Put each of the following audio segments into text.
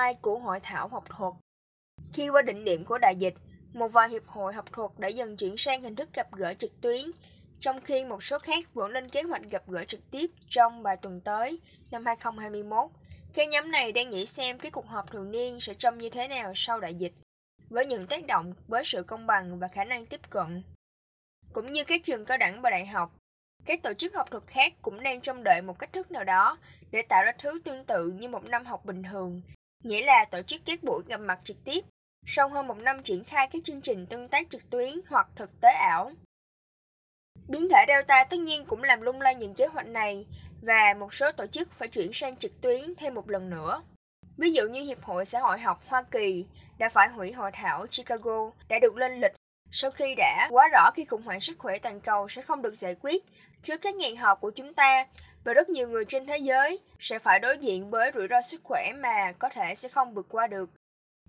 lai của hội thảo học thuật. Khi qua đỉnh điểm của đại dịch, một vài hiệp hội học thuật đã dần chuyển sang hình thức gặp gỡ trực tuyến, trong khi một số khác vẫn lên kế hoạch gặp gỡ trực tiếp trong vài tuần tới, năm 2021. Các nhóm này đang nghĩ xem cái cuộc họp thường niên sẽ trông như thế nào sau đại dịch, với những tác động với sự công bằng và khả năng tiếp cận. Cũng như các trường cao đẳng và đại học, các tổ chức học thuật khác cũng đang trông đợi một cách thức nào đó để tạo ra thứ tương tự như một năm học bình thường, nghĩa là tổ chức các buổi gặp mặt trực tiếp, sau hơn một năm triển khai các chương trình tương tác trực tuyến hoặc thực tế ảo. Biến thể Delta tất nhiên cũng làm lung lay những kế hoạch này, và một số tổ chức phải chuyển sang trực tuyến thêm một lần nữa. Ví dụ như Hiệp hội Xã hội học Hoa Kỳ đã phải hủy hội thảo Chicago, đã được lên lịch sau khi đã quá rõ khi khủng hoảng sức khỏe toàn cầu sẽ không được giải quyết trước các ngày họp của chúng ta và rất nhiều người trên thế giới sẽ phải đối diện với rủi ro sức khỏe mà có thể sẽ không vượt qua được.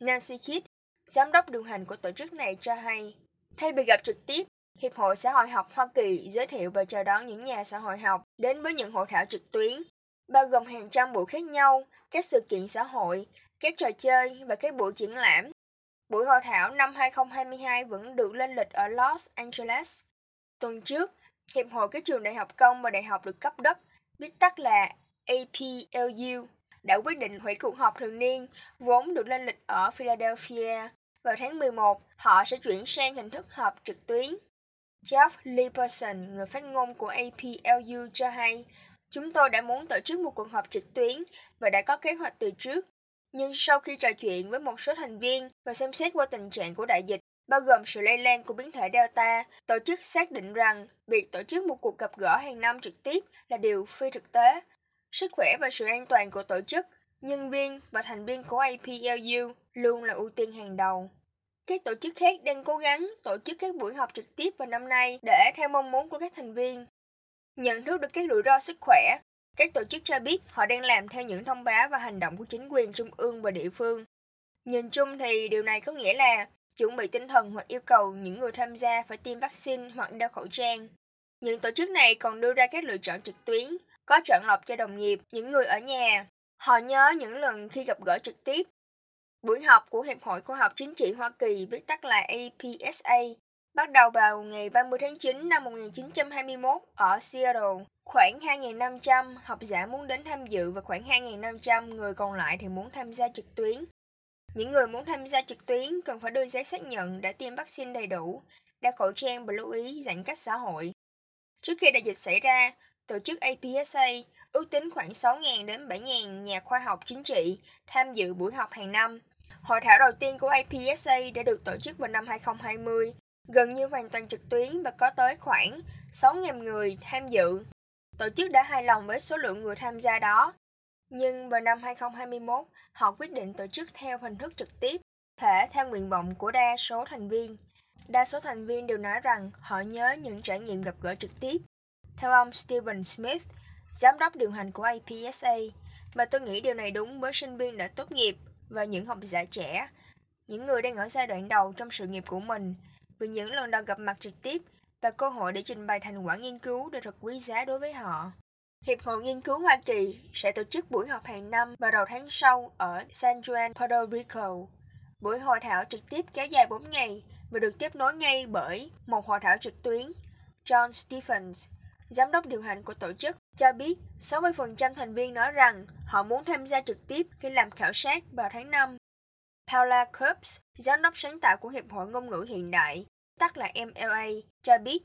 Nancy Kidd, giám đốc điều hành của tổ chức này cho hay, thay vì gặp trực tiếp, Hiệp hội Xã hội học Hoa Kỳ giới thiệu và chào đón những nhà xã hội học đến với những hội thảo trực tuyến, bao gồm hàng trăm buổi khác nhau, các sự kiện xã hội, các trò chơi và các buổi triển lãm. Buổi hội thảo năm 2022 vẫn được lên lịch ở Los Angeles. Tuần trước, Hiệp hội các trường đại học công và đại học được cấp đất, viết tắt là APLU, đã quyết định hủy cuộc họp thường niên vốn được lên lịch ở Philadelphia. Vào tháng 11, họ sẽ chuyển sang hình thức họp trực tuyến. Jeff Lieberson, người phát ngôn của APLU cho hay, chúng tôi đã muốn tổ chức một cuộc họp trực tuyến và đã có kế hoạch từ trước. Nhưng sau khi trò chuyện với một số thành viên và xem xét qua tình trạng của đại dịch, bao gồm sự lây lan của biến thể Delta, tổ chức xác định rằng việc tổ chức một cuộc gặp gỡ hàng năm trực tiếp là điều phi thực tế. Sức khỏe và sự an toàn của tổ chức, nhân viên và thành viên của APLU luôn là ưu tiên hàng đầu. Các tổ chức khác đang cố gắng tổ chức các buổi họp trực tiếp vào năm nay để theo mong muốn của các thành viên. Nhận thức được các rủi ro sức khỏe, các tổ chức cho biết họ đang làm theo những thông báo và hành động của chính quyền trung ương và địa phương. Nhìn chung thì điều này có nghĩa là chuẩn bị tinh thần hoặc yêu cầu những người tham gia phải tiêm vaccine hoặc đeo khẩu trang. Những tổ chức này còn đưa ra các lựa chọn trực tuyến, có chọn lọc cho đồng nghiệp, những người ở nhà. Họ nhớ những lần khi gặp gỡ trực tiếp. Buổi học của Hiệp hội Khoa học Chính trị Hoa Kỳ viết tắt là APSA bắt đầu vào ngày 30 tháng 9 năm 1921 ở Seattle. Khoảng 2.500 học giả muốn đến tham dự và khoảng 2.500 người còn lại thì muốn tham gia trực tuyến. Những người muốn tham gia trực tuyến cần phải đưa giấy xác nhận đã tiêm vaccine đầy đủ, đeo khẩu trang và lưu ý giãn cách xã hội. Trước khi đại dịch xảy ra, tổ chức APSA ước tính khoảng 6.000 đến 7.000 nhà khoa học chính trị tham dự buổi họp hàng năm. Hội thảo đầu tiên của APSA đã được tổ chức vào năm 2020, gần như hoàn toàn trực tuyến và có tới khoảng 6.000 người tham dự. Tổ chức đã hài lòng với số lượng người tham gia đó nhưng vào năm 2021, họ quyết định tổ chức theo hình thức trực tiếp, thể theo nguyện vọng của đa số thành viên. Đa số thành viên đều nói rằng họ nhớ những trải nghiệm gặp gỡ trực tiếp. Theo ông Steven Smith, giám đốc điều hành của APSA, và tôi nghĩ điều này đúng với sinh viên đã tốt nghiệp và những học giả trẻ, những người đang ở giai đoạn đầu trong sự nghiệp của mình, vì những lần đầu gặp mặt trực tiếp và cơ hội để trình bày thành quả nghiên cứu đều thật quý giá đối với họ. Hiệp hội Nghiên cứu Hoa Kỳ sẽ tổ chức buổi họp hàng năm vào đầu tháng sau ở San Juan, Puerto Rico. Buổi hội thảo trực tiếp kéo dài 4 ngày và được tiếp nối ngay bởi một hội thảo trực tuyến. John Stephens, giám đốc điều hành của tổ chức, cho biết 60% thành viên nói rằng họ muốn tham gia trực tiếp khi làm khảo sát vào tháng 5. Paula Curbs, giám đốc sáng tạo của Hiệp hội Ngôn ngữ Hiện đại, tắt là MLA, cho biết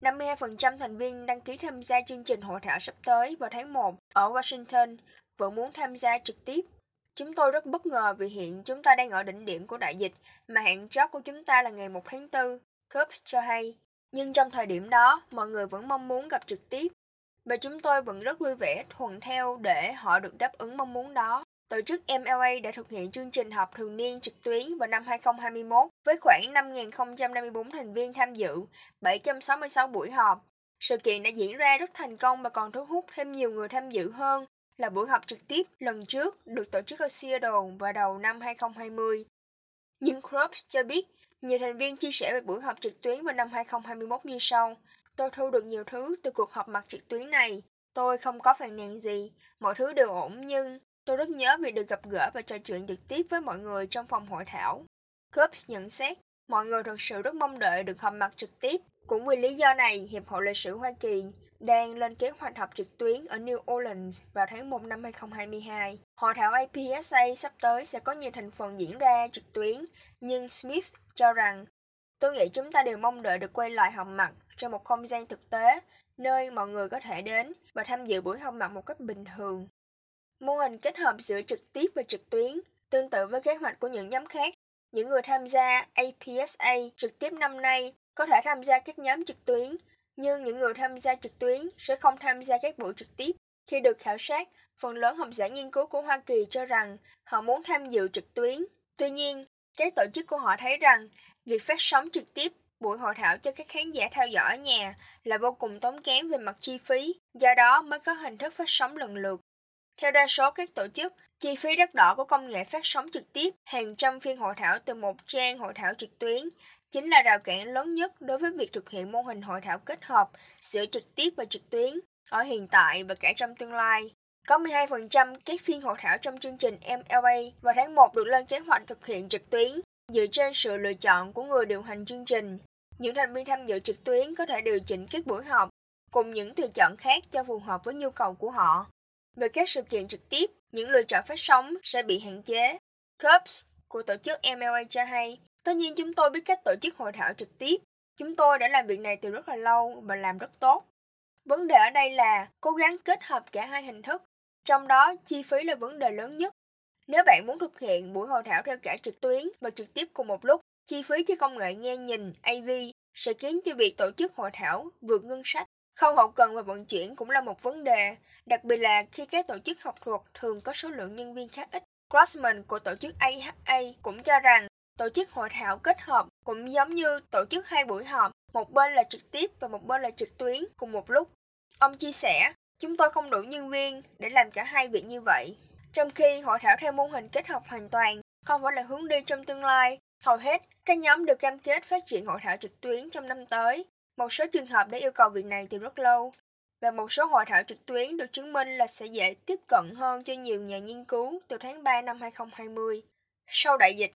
52% thành viên đăng ký tham gia chương trình hội thảo sắp tới vào tháng 1 ở Washington vẫn muốn tham gia trực tiếp. Chúng tôi rất bất ngờ vì hiện chúng ta đang ở đỉnh điểm của đại dịch mà hạn chót của chúng ta là ngày 1 tháng 4, Curbs cho hay. Nhưng trong thời điểm đó, mọi người vẫn mong muốn gặp trực tiếp và chúng tôi vẫn rất vui vẻ thuận theo để họ được đáp ứng mong muốn đó. Tổ chức MLA đã thực hiện chương trình họp thường niên trực tuyến vào năm 2021 với khoảng 5.054 thành viên tham dự, 766 buổi họp. Sự kiện đã diễn ra rất thành công và còn thu hút thêm nhiều người tham dự hơn là buổi họp trực tiếp lần trước được tổ chức ở Seattle vào đầu năm 2020. Nhưng Krups cho biết, nhiều thành viên chia sẻ về buổi họp trực tuyến vào năm 2021 như sau. Tôi thu được nhiều thứ từ cuộc họp mặt trực tuyến này. Tôi không có phàn nàn gì, mọi thứ đều ổn nhưng Tôi rất nhớ việc được gặp gỡ và trò chuyện trực tiếp với mọi người trong phòng hội thảo. Curbs nhận xét, mọi người thực sự rất mong đợi được họp mặt trực tiếp. Cũng vì lý do này, Hiệp hội Lịch sử Hoa Kỳ đang lên kế hoạch họp trực tuyến ở New Orleans vào tháng 1 năm 2022. Hội thảo APSA sắp tới sẽ có nhiều thành phần diễn ra trực tuyến, nhưng Smith cho rằng Tôi nghĩ chúng ta đều mong đợi được quay lại họp mặt trong một không gian thực tế, nơi mọi người có thể đến và tham dự buổi họp mặt một cách bình thường. Mô hình kết hợp giữa trực tiếp và trực tuyến, tương tự với kế hoạch của những nhóm khác. Những người tham gia APSA trực tiếp năm nay có thể tham gia các nhóm trực tuyến, nhưng những người tham gia trực tuyến sẽ không tham gia các buổi trực tiếp. Khi được khảo sát, phần lớn học giả nghiên cứu của Hoa Kỳ cho rằng họ muốn tham dự trực tuyến. Tuy nhiên, các tổ chức của họ thấy rằng việc phát sóng trực tiếp buổi hội thảo cho các khán giả theo dõi ở nhà là vô cùng tốn kém về mặt chi phí, do đó mới có hình thức phát sóng lần lượt. Theo đa số các tổ chức, chi phí đắt đỏ của công nghệ phát sóng trực tiếp hàng trăm phiên hội thảo từ một trang hội thảo trực tuyến chính là rào cản lớn nhất đối với việc thực hiện mô hình hội thảo kết hợp giữa trực tiếp và trực tuyến ở hiện tại và cả trong tương lai. Có 12% các phiên hội thảo trong chương trình MLA vào tháng 1 được lên kế hoạch thực hiện trực tuyến dựa trên sự lựa chọn của người điều hành chương trình. Những thành viên tham dự trực tuyến có thể điều chỉnh các buổi họp cùng những tùy chọn khác cho phù hợp với nhu cầu của họ. Về các sự kiện trực tiếp, những lựa chọn phát sóng sẽ bị hạn chế. Cups của tổ chức MLA cho hay, tất nhiên chúng tôi biết cách tổ chức hội thảo trực tiếp. Chúng tôi đã làm việc này từ rất là lâu và làm rất tốt. Vấn đề ở đây là cố gắng kết hợp cả hai hình thức, trong đó chi phí là vấn đề lớn nhất. Nếu bạn muốn thực hiện buổi hội thảo theo cả trực tuyến và trực tiếp cùng một lúc, chi phí cho công nghệ nghe nhìn AV sẽ khiến cho việc tổ chức hội thảo vượt ngân sách. Khâu hậu cần và vận chuyển cũng là một vấn đề, đặc biệt là khi các tổ chức học thuật thường có số lượng nhân viên khá ít. Grossman của tổ chức AHA cũng cho rằng tổ chức hội thảo kết hợp cũng giống như tổ chức hai buổi họp, một bên là trực tiếp và một bên là trực tuyến cùng một lúc. Ông chia sẻ, chúng tôi không đủ nhân viên để làm cả hai việc như vậy. Trong khi hội thảo theo mô hình kết hợp hoàn toàn không phải là hướng đi trong tương lai, hầu hết các nhóm được cam kết phát triển hội thảo trực tuyến trong năm tới. Một số trường hợp đã yêu cầu việc này từ rất lâu, và một số hội thảo trực tuyến được chứng minh là sẽ dễ tiếp cận hơn cho nhiều nhà nghiên cứu từ tháng 3 năm 2020. Sau đại dịch,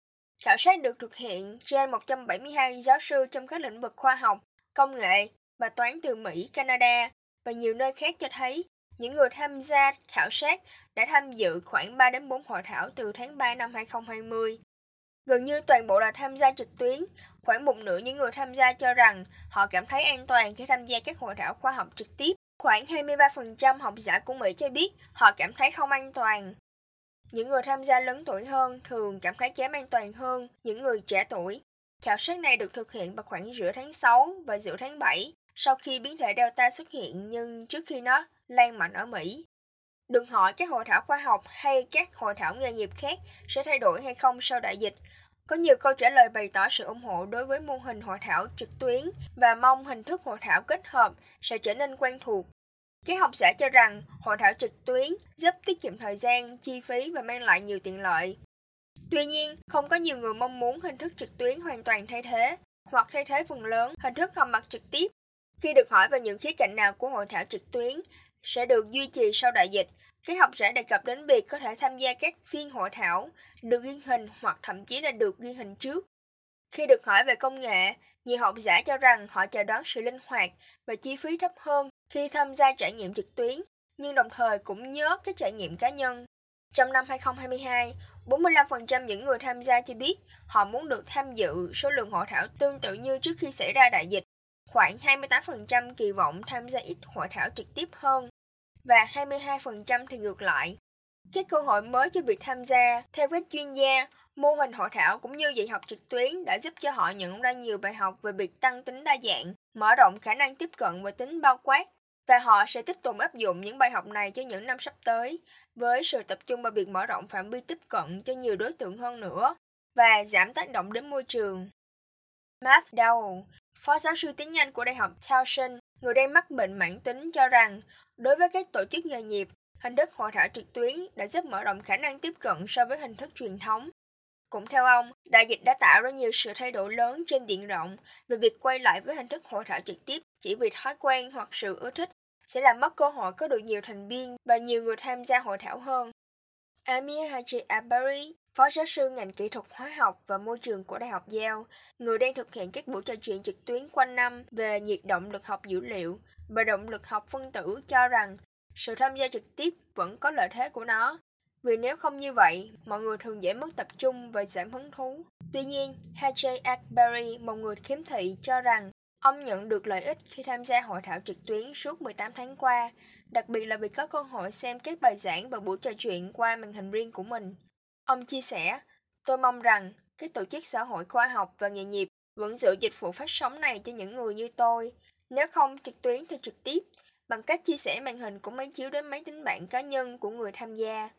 khảo sát được thực hiện trên 172 giáo sư trong các lĩnh vực khoa học, công nghệ và toán từ Mỹ, Canada và nhiều nơi khác cho thấy những người tham gia khảo sát đã tham dự khoảng 3 đến 4 hội thảo từ tháng 3 năm 2020. Gần như toàn bộ là tham gia trực tuyến, khoảng một nửa những người tham gia cho rằng họ cảm thấy an toàn khi tham gia các hội thảo khoa học trực tiếp. Khoảng 23% học giả của Mỹ cho biết họ cảm thấy không an toàn. Những người tham gia lớn tuổi hơn thường cảm thấy kém an toàn hơn những người trẻ tuổi. Khảo sát này được thực hiện vào khoảng giữa tháng 6 và giữa tháng 7 sau khi biến thể Delta xuất hiện nhưng trước khi nó lan mạnh ở Mỹ. Đừng hỏi các hội thảo khoa học hay các hội thảo nghề nghiệp khác sẽ thay đổi hay không sau đại dịch. Có nhiều câu trả lời bày tỏ sự ủng hộ đối với mô hình hội thảo trực tuyến và mong hình thức hội thảo kết hợp sẽ trở nên quen thuộc. Các học giả cho rằng hội thảo trực tuyến giúp tiết kiệm thời gian, chi phí và mang lại nhiều tiện lợi. Tuy nhiên, không có nhiều người mong muốn hình thức trực tuyến hoàn toàn thay thế hoặc thay thế phần lớn hình thức gặp mặt trực tiếp. Khi được hỏi về những khía cạnh nào của hội thảo trực tuyến sẽ được duy trì sau đại dịch, các học giả đề cập đến việc có thể tham gia các phiên hội thảo được ghi hình hoặc thậm chí là được ghi hình trước. Khi được hỏi về công nghệ, nhiều học giả cho rằng họ chào đón sự linh hoạt và chi phí thấp hơn khi tham gia trải nghiệm trực tuyến, nhưng đồng thời cũng nhớ các trải nghiệm cá nhân. Trong năm 2022, 45% những người tham gia cho biết họ muốn được tham dự số lượng hội thảo tương tự như trước khi xảy ra đại dịch. Khoảng 28% kỳ vọng tham gia ít hội thảo trực tiếp hơn và 22% thì ngược lại. Các cơ hội mới cho việc tham gia, theo các chuyên gia, mô hình hội thảo cũng như dạy học trực tuyến đã giúp cho họ nhận ra nhiều bài học về việc tăng tính đa dạng, mở rộng khả năng tiếp cận và tính bao quát, và họ sẽ tiếp tục áp dụng những bài học này cho những năm sắp tới, với sự tập trung vào việc mở rộng phạm vi tiếp cận cho nhiều đối tượng hơn nữa và giảm tác động đến môi trường. Matt Dowell, phó giáo sư tiếng Anh của Đại học Towson, người đang mắc bệnh mãn tính cho rằng Đối với các tổ chức nghề nghiệp, hình thức hội thảo trực tuyến đã giúp mở rộng khả năng tiếp cận so với hình thức truyền thống. Cũng theo ông, đại dịch đã tạo ra nhiều sự thay đổi lớn trên diện rộng về việc quay lại với hình thức hội thảo trực tiếp chỉ vì thói quen hoặc sự ưa thích sẽ làm mất cơ hội có được nhiều thành viên và nhiều người tham gia hội thảo hơn. Amir Haji Abari, Phó giáo sư ngành kỹ thuật hóa học và môi trường của Đại học Yale, người đang thực hiện các buổi trò chuyện trực tuyến quanh năm về nhiệt động lực học dữ liệu và động lực học phân tử cho rằng sự tham gia trực tiếp vẫn có lợi thế của nó. Vì nếu không như vậy, mọi người thường dễ mất tập trung và giảm hứng thú. Tuy nhiên, H.J. Ackberry, một người khiếm thị, cho rằng ông nhận được lợi ích khi tham gia hội thảo trực tuyến suốt 18 tháng qua, đặc biệt là vì có cơ hội xem các bài giảng và buổi trò chuyện qua màn hình riêng của mình. Ông chia sẻ, tôi mong rằng các tổ chức xã hội khoa học và nghề nghiệp vẫn giữ dịch vụ phát sóng này cho những người như tôi. Nếu không trực tuyến thì trực tiếp, bằng cách chia sẻ màn hình của máy chiếu đến máy tính bảng cá nhân của người tham gia.